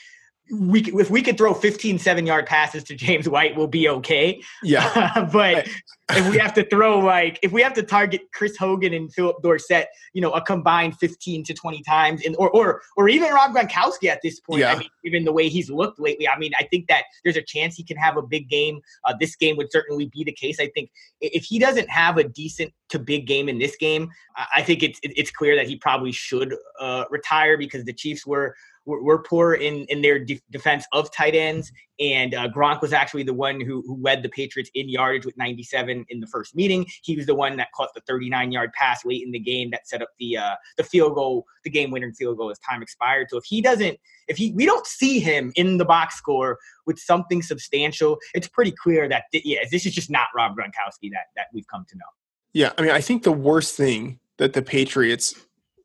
we if we could throw 15 seven yard passes to James White, we'll be okay. Yeah. but if we have to throw like if we have to target Chris Hogan and Philip Dorsett, you know, a combined 15 to 20 times, and or or or even Rob Gronkowski at this point. Yeah. I mean, given the way he's looked lately, I mean, I think that there's a chance he can have a big game. Uh, this game would certainly be the case. I think if he doesn't have a decent to big game in this game, I think it's it's clear that he probably should uh, retire because the Chiefs were were, were poor in in their de- defense of tight ends, and uh, Gronk was actually the one who who led the Patriots in yardage with 97 in the first meeting. He was the one that caught the 39 yard pass late in the game that set up the uh, the field goal, the game winning field goal as time expired. So if he doesn't, if he we don't see him in the box score with something substantial, it's pretty clear that th- yeah, this is just not Rob Gronkowski that that we've come to know. Yeah, I mean, I think the worst thing that the Patriots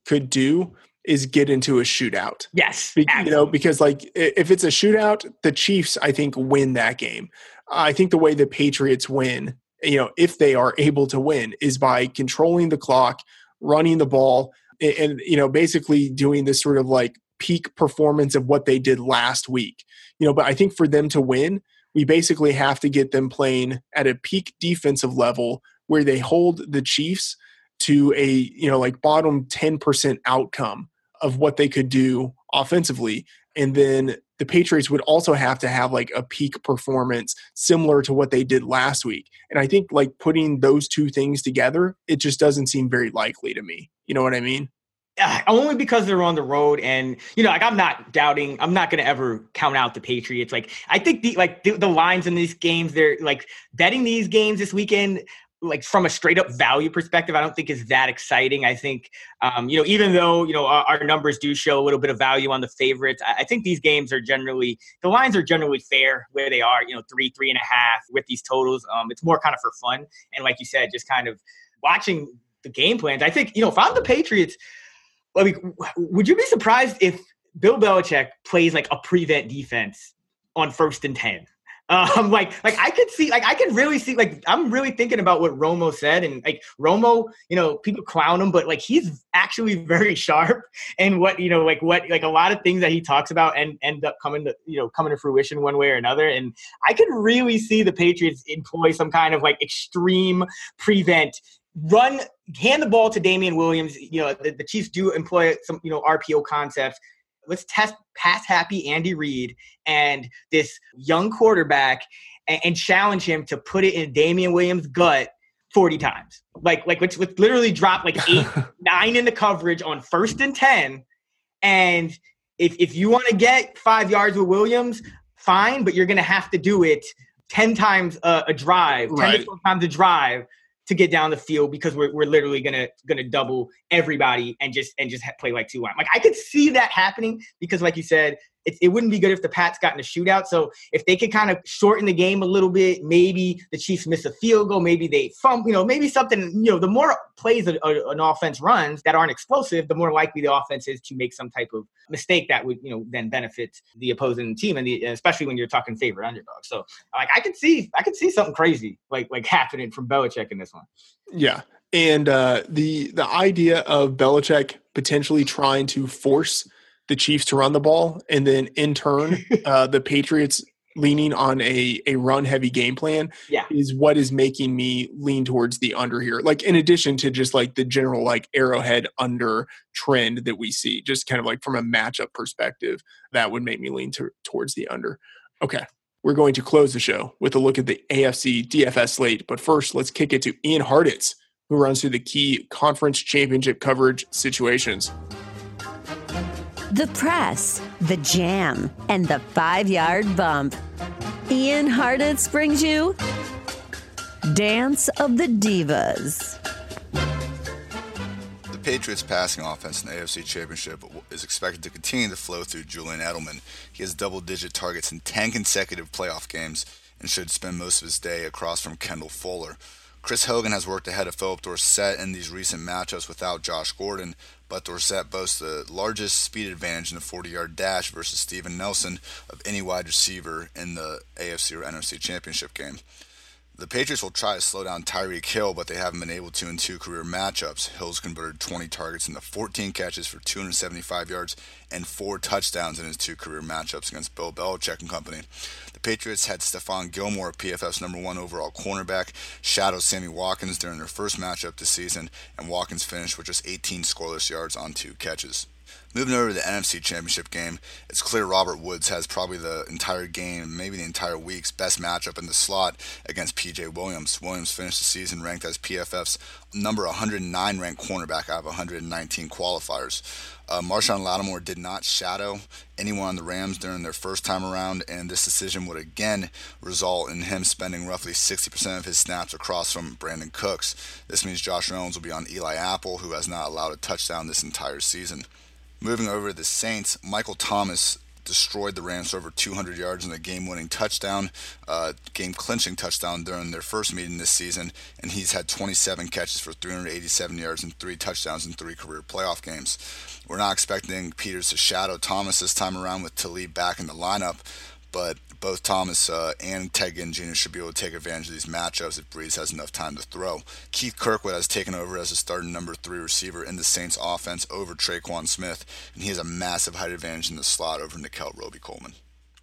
could do is get into a shootout. Yes, Be- you know, because like if it's a shootout, the Chiefs I think win that game. I think the way the Patriots win, you know, if they are able to win, is by controlling the clock, running the ball, and, and you know, basically doing this sort of like peak performance of what they did last week. You know, but I think for them to win, we basically have to get them playing at a peak defensive level where they hold the Chiefs to a you know like bottom 10% outcome of what they could do offensively. And then the patriots would also have to have like a peak performance similar to what they did last week. And i think like putting those two things together it just doesn't seem very likely to me. You know what i mean? Only because they're on the road and you know like i'm not doubting i'm not going to ever count out the patriots. Like i think the like the, the lines in these games they're like betting these games this weekend like from a straight up value perspective, I don't think is that exciting. I think, um, you know, even though you know our, our, numbers do show a little bit of value on the favorites, I, I, think these games are generally the lines are generally fair where they are. You know, three, three and a half with these totals. Um, it's more kind of for fun and, like you said, just kind of watching the game plans. I think you know if I'm the Patriots, like, would you be surprised if Bill Belichick plays like a prevent defense on first and ten? Um, like, like I could see, like I can really see, like I'm really thinking about what Romo said, and like Romo, you know, people clown him, but like he's actually very sharp, and what you know, like what, like a lot of things that he talks about and end up coming to, you know, coming to fruition one way or another, and I could really see the Patriots employ some kind of like extreme prevent run hand the ball to Damien Williams. You know, the, the Chiefs do employ some, you know, RPO concepts let's test pass happy Andy Reid and this young quarterback and, and, challenge him to put it in Damien Williams' gut 40 times. Like, like let's, let's literally drop like eight, nine in the coverage on first and 10. And if, if you want to get five yards with Williams, fine, but you're going to have to do it 10 times a, a drive, 10 right. to 12 times a drive to get down the field because we're, we're literally gonna gonna double everybody and just and just play like two line. Like I could see that happening because, like you said, it, it wouldn't be good if the Pats got in a shootout. So if they could kind of shorten the game a little bit, maybe the Chiefs miss a field goal, maybe they fumble, you know, maybe something. You know, the more plays a, a, an offense runs that aren't explosive, the more likely the offense is to make some type of mistake that would you know then benefit the opposing team and the especially when you're talking favorite underdog. So like I could see I could see something crazy like like happening from Belichick in this one. Yeah. And uh, the the idea of Belichick potentially trying to force the Chiefs to run the ball, and then in turn, uh, the Patriots leaning on a a run heavy game plan yeah. is what is making me lean towards the under here. Like in addition to just like the general like arrowhead under trend that we see, just kind of like from a matchup perspective, that would make me lean to, towards the under. Okay. We're going to close the show with a look at the AFC DFS slate. But first, let's kick it to Ian Hartitz, who runs through the key conference championship coverage situations. The press, the jam, and the five yard bump. Ian Hartitz brings you Dance of the Divas. The Patriots' passing offense in the AFC Championship is expected to continue to flow through Julian Edelman. He has double digit targets in 10 consecutive playoff games and should spend most of his day across from Kendall Fuller. Chris Hogan has worked ahead of Phillip Dorsett in these recent matchups without Josh Gordon, but Dorsett boasts the largest speed advantage in the 40 yard dash versus Steven Nelson of any wide receiver in the AFC or NFC championship game. The Patriots will try to slow down Tyreek Hill, but they haven't been able to in two career matchups. Hill's converted 20 targets into 14 catches for 275 yards and four touchdowns in his two career matchups against Bill Belichick and company. The Patriots had Stephon Gilmore, PFF's number one overall cornerback, shadow Sammy Watkins during their first matchup this season, and Watkins finished with just 18 scoreless yards on two catches. Moving over to the NFC Championship game, it's clear Robert Woods has probably the entire game, maybe the entire week's best matchup in the slot against PJ Williams. Williams finished the season ranked as PFF's number 109 ranked cornerback out of 119 qualifiers. Uh, Marshon Lattimore did not shadow anyone on the Rams during their first time around, and this decision would again result in him spending roughly 60% of his snaps across from Brandin Cooks. This means Josh Reynolds will be on Eli Apple, who has not allowed a touchdown this entire season. Moving over to the Saints, Michael Thomas destroyed the Rams for over 200 yards in a game-winning touchdown, uh, game-clinching touchdown during their first meeting this season, and he's had 27 catches for 387 yards and three touchdowns in three career playoff games. We're not expecting Peters to shadow Thomas this time around with Talib back in the lineup, but both Thomas uh, and Ted Ginn Jr. should be able to take advantage of these matchups if Brees has enough time to throw. Keith Kirkwood has taken over as a starting number three receiver in the Saints offense over Tre'Quan Smith, and he has a massive height advantage in the slot over Nickell Robey-Coleman.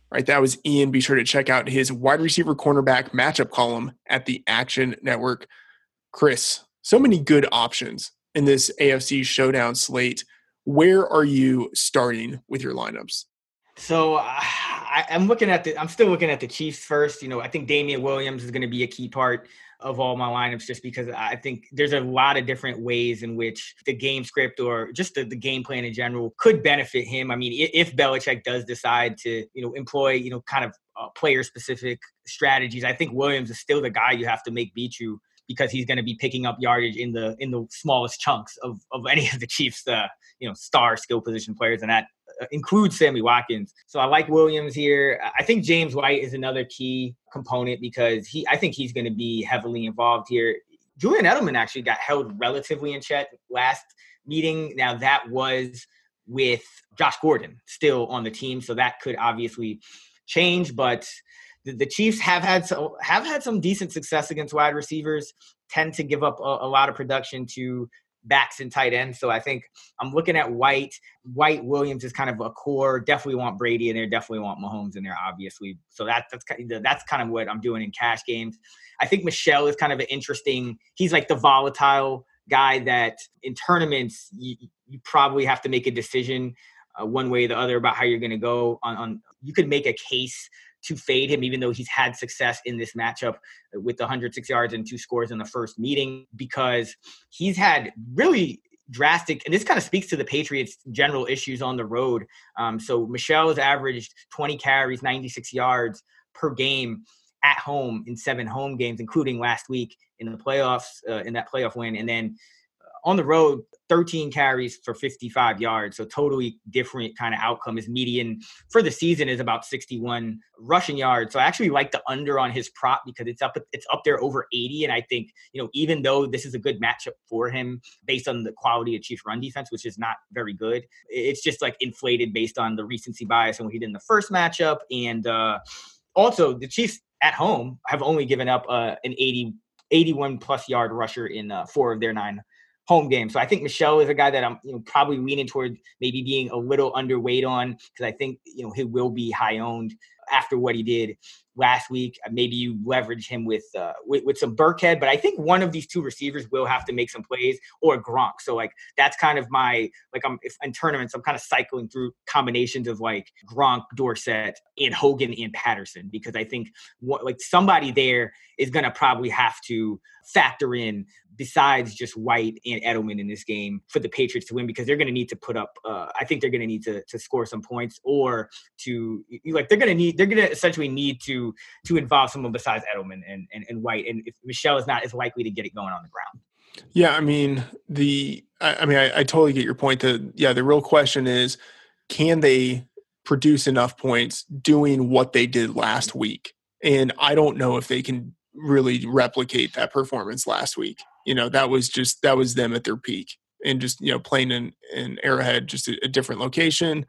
Right, that was Ian. Be sure to check out his wide receiver cornerback matchup column at the Action Network. Chris, so many good options in this AFC showdown slate. Where are you starting with your lineups? So uh, I, am looking at the. I'm still looking at the Chiefs first. You know, I think Damien Williams is going to be a key part of all my lineups, just because I think there's a lot of different ways in which the game script or just the, the game plan in general could benefit him. I mean, if, Belichick does decide to, you know, employ, you know, kind of uh, player specific strategies, I think Williams is still the guy you have to make beat you because he's going to be picking up yardage in the in the smallest chunks of of any of the Chiefs, uh, you know, star skill position players, and that includes Sammy Watkins. So I like Williams here. I think James White is another key component because he I think he's going to be heavily involved here. Julian Edelman actually got held relatively in check last meeting. Now that was with Josh Gordon still on the team, so that could obviously change. But the, Chiefs have had so, have had some decent success against wide receivers. Tend to give up a, a lot of production to backs and tight ends. So I think I'm looking at White. White Williams is kind of a core. Definitely want Brady in there. Definitely want Mahomes in there. Obviously. So that, that's kind of, that's kind of what I'm doing in cash games. I think Michel is kind of an interesting. He's like the volatile guy that in tournaments you, you probably have to make a decision uh, one way or the other about how you're going to go on, on. You could make a case to fade him, even though he's had success in this matchup with the 106 yards and two scores in the first meeting, because he's had really drastic, and this kind of speaks to the Patriots' general issues on the road. Um, so Michel has averaged 20 carries, 96 yards per game at home in seven home games, including last week in the playoffs, uh, in that playoff win. And then on the road, 13 carries for 55 yards. So totally different kind of outcome. His median for the season is about 61 rushing yards. So I actually like the under on his prop because it's up it's up there over 80. And I think, you know, even though this is a good matchup for him based on the quality of Chiefs run defense, which is not very good, it's just like inflated based on the recency bias and what he did in the first matchup. And uh also the Chiefs at home have only given up uh, an 80 81 plus yard rusher in uh, four of their nine home game. So I think Michel is a guy that I'm you know, probably leaning toward maybe being a little underweight on because I think you know he will be high owned after what he did last week. Uh, maybe you leverage him with, uh, with, with some Burkhead, but I think one of these two receivers will have to make some plays or Gronk. So like that's kind of my like I'm if in tournaments I'm kind of cycling through combinations of like Gronk, Dorsett, and Hogan and Patterson because I think what like somebody there is going to probably have to factor in besides just White and Edelman in this game for the Patriots to win because they're going to need to put up. Uh, I think they're going to need to to score some points or to like they're going to need they're going to essentially need to to involve someone besides Edelman and, and, and White. And if Michel is not as likely to get it going on the ground. Yeah, I mean the I, I mean I, I totally get your point. To yeah, the real question is can they produce enough points doing what they did last week? And I don't know if they can really replicate that performance last week. You know, that was just that was them at their peak and just you know playing in, in Arrowhead, just a, a different location.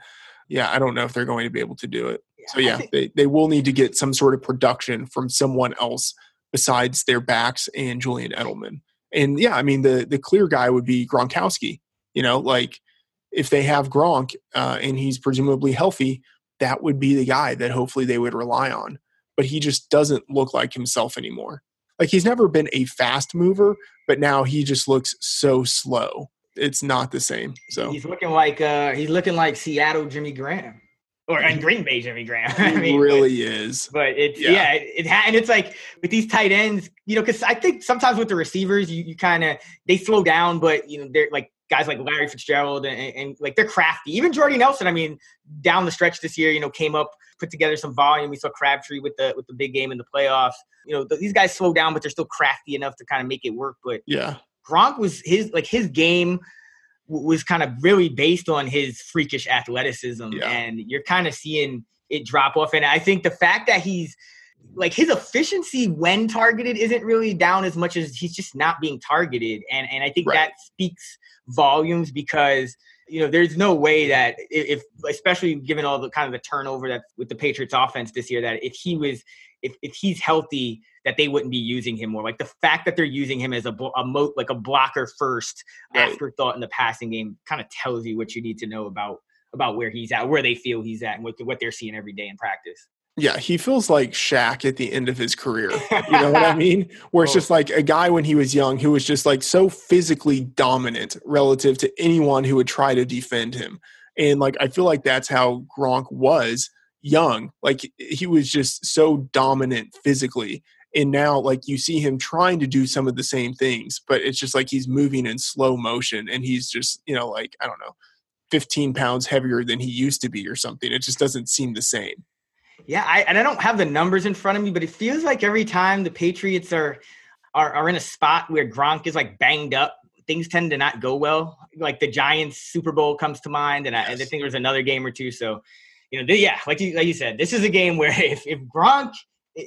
Yeah, I don't know if they're going to be able to do it. So yeah, they, they will need to get some sort of production from someone else besides their backs and Julian Edelman. And yeah, I mean the the clear guy would be Gronkowski. You know, like if they have Gronk uh, and he's presumably healthy, that would be the guy that hopefully they would rely on. But he just doesn't look like himself anymore. Like he's never been a fast mover, but now he just looks so slow. It's not the same. So he's looking like uh he's looking like Seattle Jimmy Graham. Or and Green Bay Jimmy Graham. I He mean, really but, is. but it's Yeah. yeah, it, it ha- and it's like with these tight ends, you know, because I think sometimes with the receivers, you, you kind of they slow down, but you know they're like guys like Larry Fitzgerald and, and, and, like they're crafty. Even Jordy Nelson, I mean, down the stretch this year, you know, came up, put together some volume. We saw Crabtree with the with the big game in the playoffs. You know, th- these guys slow down, but they're still crafty enough to kind of make it work. But Yeah. Gronk was his like his game w- was kind of really based on his freakish athleticism, Yeah. and you're kind of seeing it drop off. And I think the fact that he's like his efficiency when targeted isn't really down as much as he's just not being targeted, and and I think Right. that speaks volumes because you know there's no way that if especially given all the kind of the turnover that with the Patriots offense this year that if he was if, if he's healthy that they wouldn't be using him more like the fact that they're using him as a, a mo- like a blocker first Right. afterthought in the passing game kind of tells you what you need to know about about where he's at where they feel he's at and what, what they're seeing every day in practice Yeah, he feels like Shaq at the end of his career. You know what I mean? Where it's just like a guy when he was young who was just like so physically dominant relative to anyone who would try to defend him. And like I feel like that's how Gronk was young. Like he was just so dominant physically. And now like you see him trying to do some of the same things, but it's just like he's moving in slow motion and he's just, you know, like I don't know, 15 pounds heavier than he used to be or something. It just doesn't seem the same. Yeah, I, and I don't have the numbers in front of me, but it feels like every time the Patriots are, are are in a spot where Gronk is like banged up, things tend to not go well. Like the Giants Super Bowl comes to mind, and I, and I think there's another game or two. So, you know, th- yeah, like you like you said, this is a game where if if Gronk,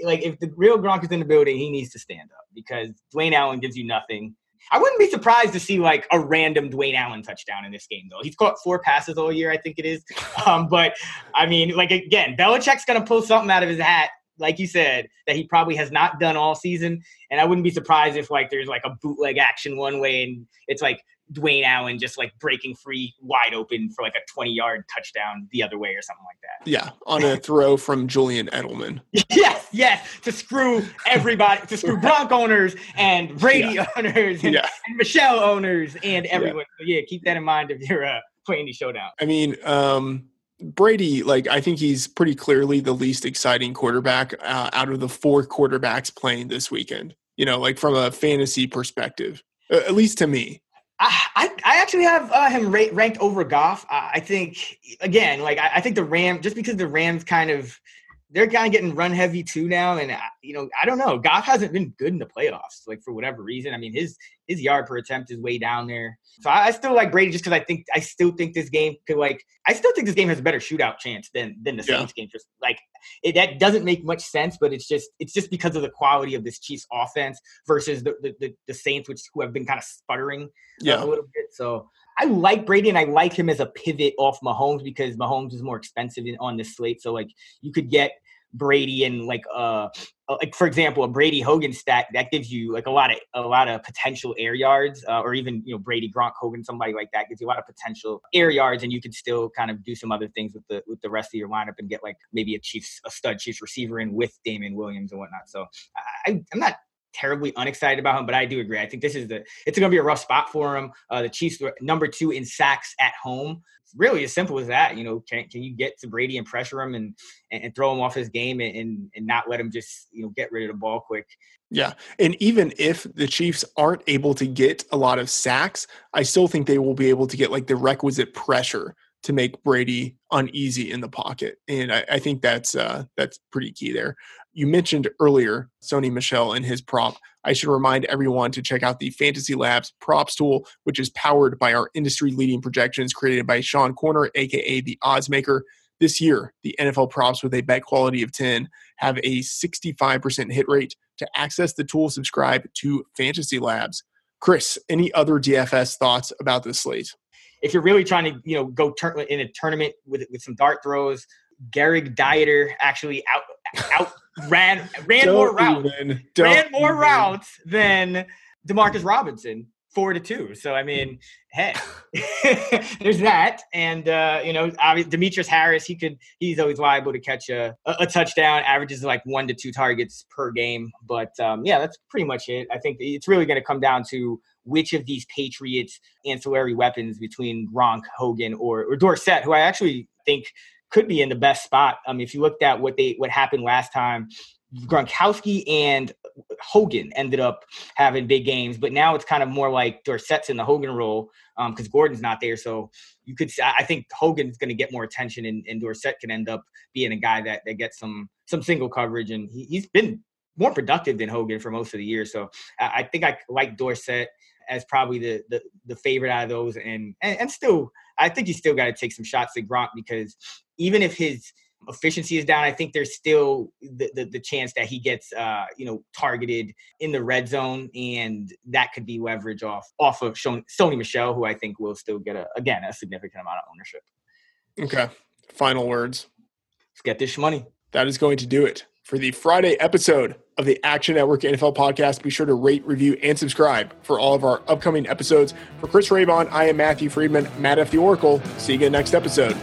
like if the real Gronk is in the building, he needs to stand up because Dwayne Allen gives you nothing. I wouldn't be surprised to see like a random Dwayne Allen touchdown in this game, though. He's caught four passes all year, I think it is. Um, but I mean, like again, Belichick's gonna pull something out of his hat, like you said, that he probably has not done all season. And I wouldn't be surprised if like there's like a bootleg action one way and it's like Dwayne Allen just like breaking free wide open for like a 20 yard touchdown the other way or something like that. Yeah, on a throw from Julian Edelman. yes, yes, to screw everybody, to screw Gronk owners and Brady owners and, Yeah. and Michel owners and everyone. So yeah, keep that in mind if you're uh, playing the showdown. I mean, um, Brady, like, I think he's pretty clearly the least exciting quarterback uh, out of the four quarterbacks playing this weekend, you know, like from a fantasy perspective, at least to me. I, I actually have uh, him ra- ranked over Goff. I, I think again, like I, I think the Ram just because the Rams kind of they're kind of getting run heavy too now, and I, you know I don't know. Goff hasn't been good in the playoffs, like for whatever reason. I mean his his yard per attempt is way down there. So I, I still like Brady just because I think I still think this game could like I still think this game has a better shootout chance than than the Yeah. Saints game. Just like it, that doesn't make much sense, but it's just it's just because of the quality of this Chiefs offense versus the the, the, the Saints, which who have been kind of sputtering uh, Yeah. a little bit. So I like Brady and I like him as a pivot off Mahomes because Mahomes is more expensive in, on this slate. So like you could get Brady and like uh uh, like for example a Brady Hogan stack that gives you like a lot of a lot of potential air yards uh, or even you know Brady Gronk Hogan somebody like that gives you a lot of potential air yards and you could still kind of do some other things with the with the rest of your lineup and get like maybe a Chiefs a stud Chiefs receiver in with Damien Williams and whatnot. So I, I'm not terribly unexcited about him, but I do agree. I think this is the it's going to be a rough spot for him. Uh, the Chiefs were number two in sacks at home. It's really as simple as that. You know, can can you get to Brady and pressure him and and, and throw him off his game and, and and not let him just you know get rid of the ball quick? Yeah. And even if the Chiefs aren't able to get a lot of sacks, I still think they will be able to get like the requisite pressure to make Brady uneasy in the pocket. And I, I think that's uh, that's pretty key there. You mentioned earlier Sony Michel and his prop. I should remind everyone to check out the Fantasy Labs props tool, which is powered by our industry leading projections created by Sean Koerner, aka the odds maker. This year, the NFL props with a bet quality of 10 have a 65% hit rate. To access the tool, subscribe to Fantasy Labs. Chris, any other DFS thoughts about this slate? If you're really trying to you know go tur- in a tournament with with some dart throws, Gehrig Dieter actually out out ran ran Don't more routes, even. Ran more even. routes than Demarcus Robinson, four to two. So I mean, hey, there's that, and uh, you know, Demetrius Harris, he could, he's always liable to catch a, a, a touchdown. Averages like one to two targets per game, but um, yeah, that's pretty much it. I think it's really going to come down to which of these Patriots ancillary weapons between Gronk, Hogan, or, or Dorsett, who I actually think could be in the best spot. Um, if you looked at what they what happened last time, Gronkowski and Hogan ended up having big games, but now it's kind of more like Dorsett's in the Hogan role because Gordon's not there. So you could, I I think Hogan's going to get more attention, and, and Dorsett can end up being a guy that that gets some some single coverage, and he, he's been more productive than Hogan for most of the year. So I, I think I like Dorsett as probably the, the the favorite out of those, and and, and still I think you still got to take some shots at Gronk because even if his efficiency is down, I think there's still the, the, the chance that he gets uh, you know targeted in the red zone, and that could be leverage off off of Shon- Sony Michel, who I think will still get a again a significant amount of ownership. Okay. Final words. Let's get this money. That is going to do it for the Friday episode of the Action Network NFL podcast. Be sure to rate, review, and subscribe for all of our upcoming episodes. For Chris Raybon, I am Matthew Freedman, Matt F. the Oracle. See you again next episode.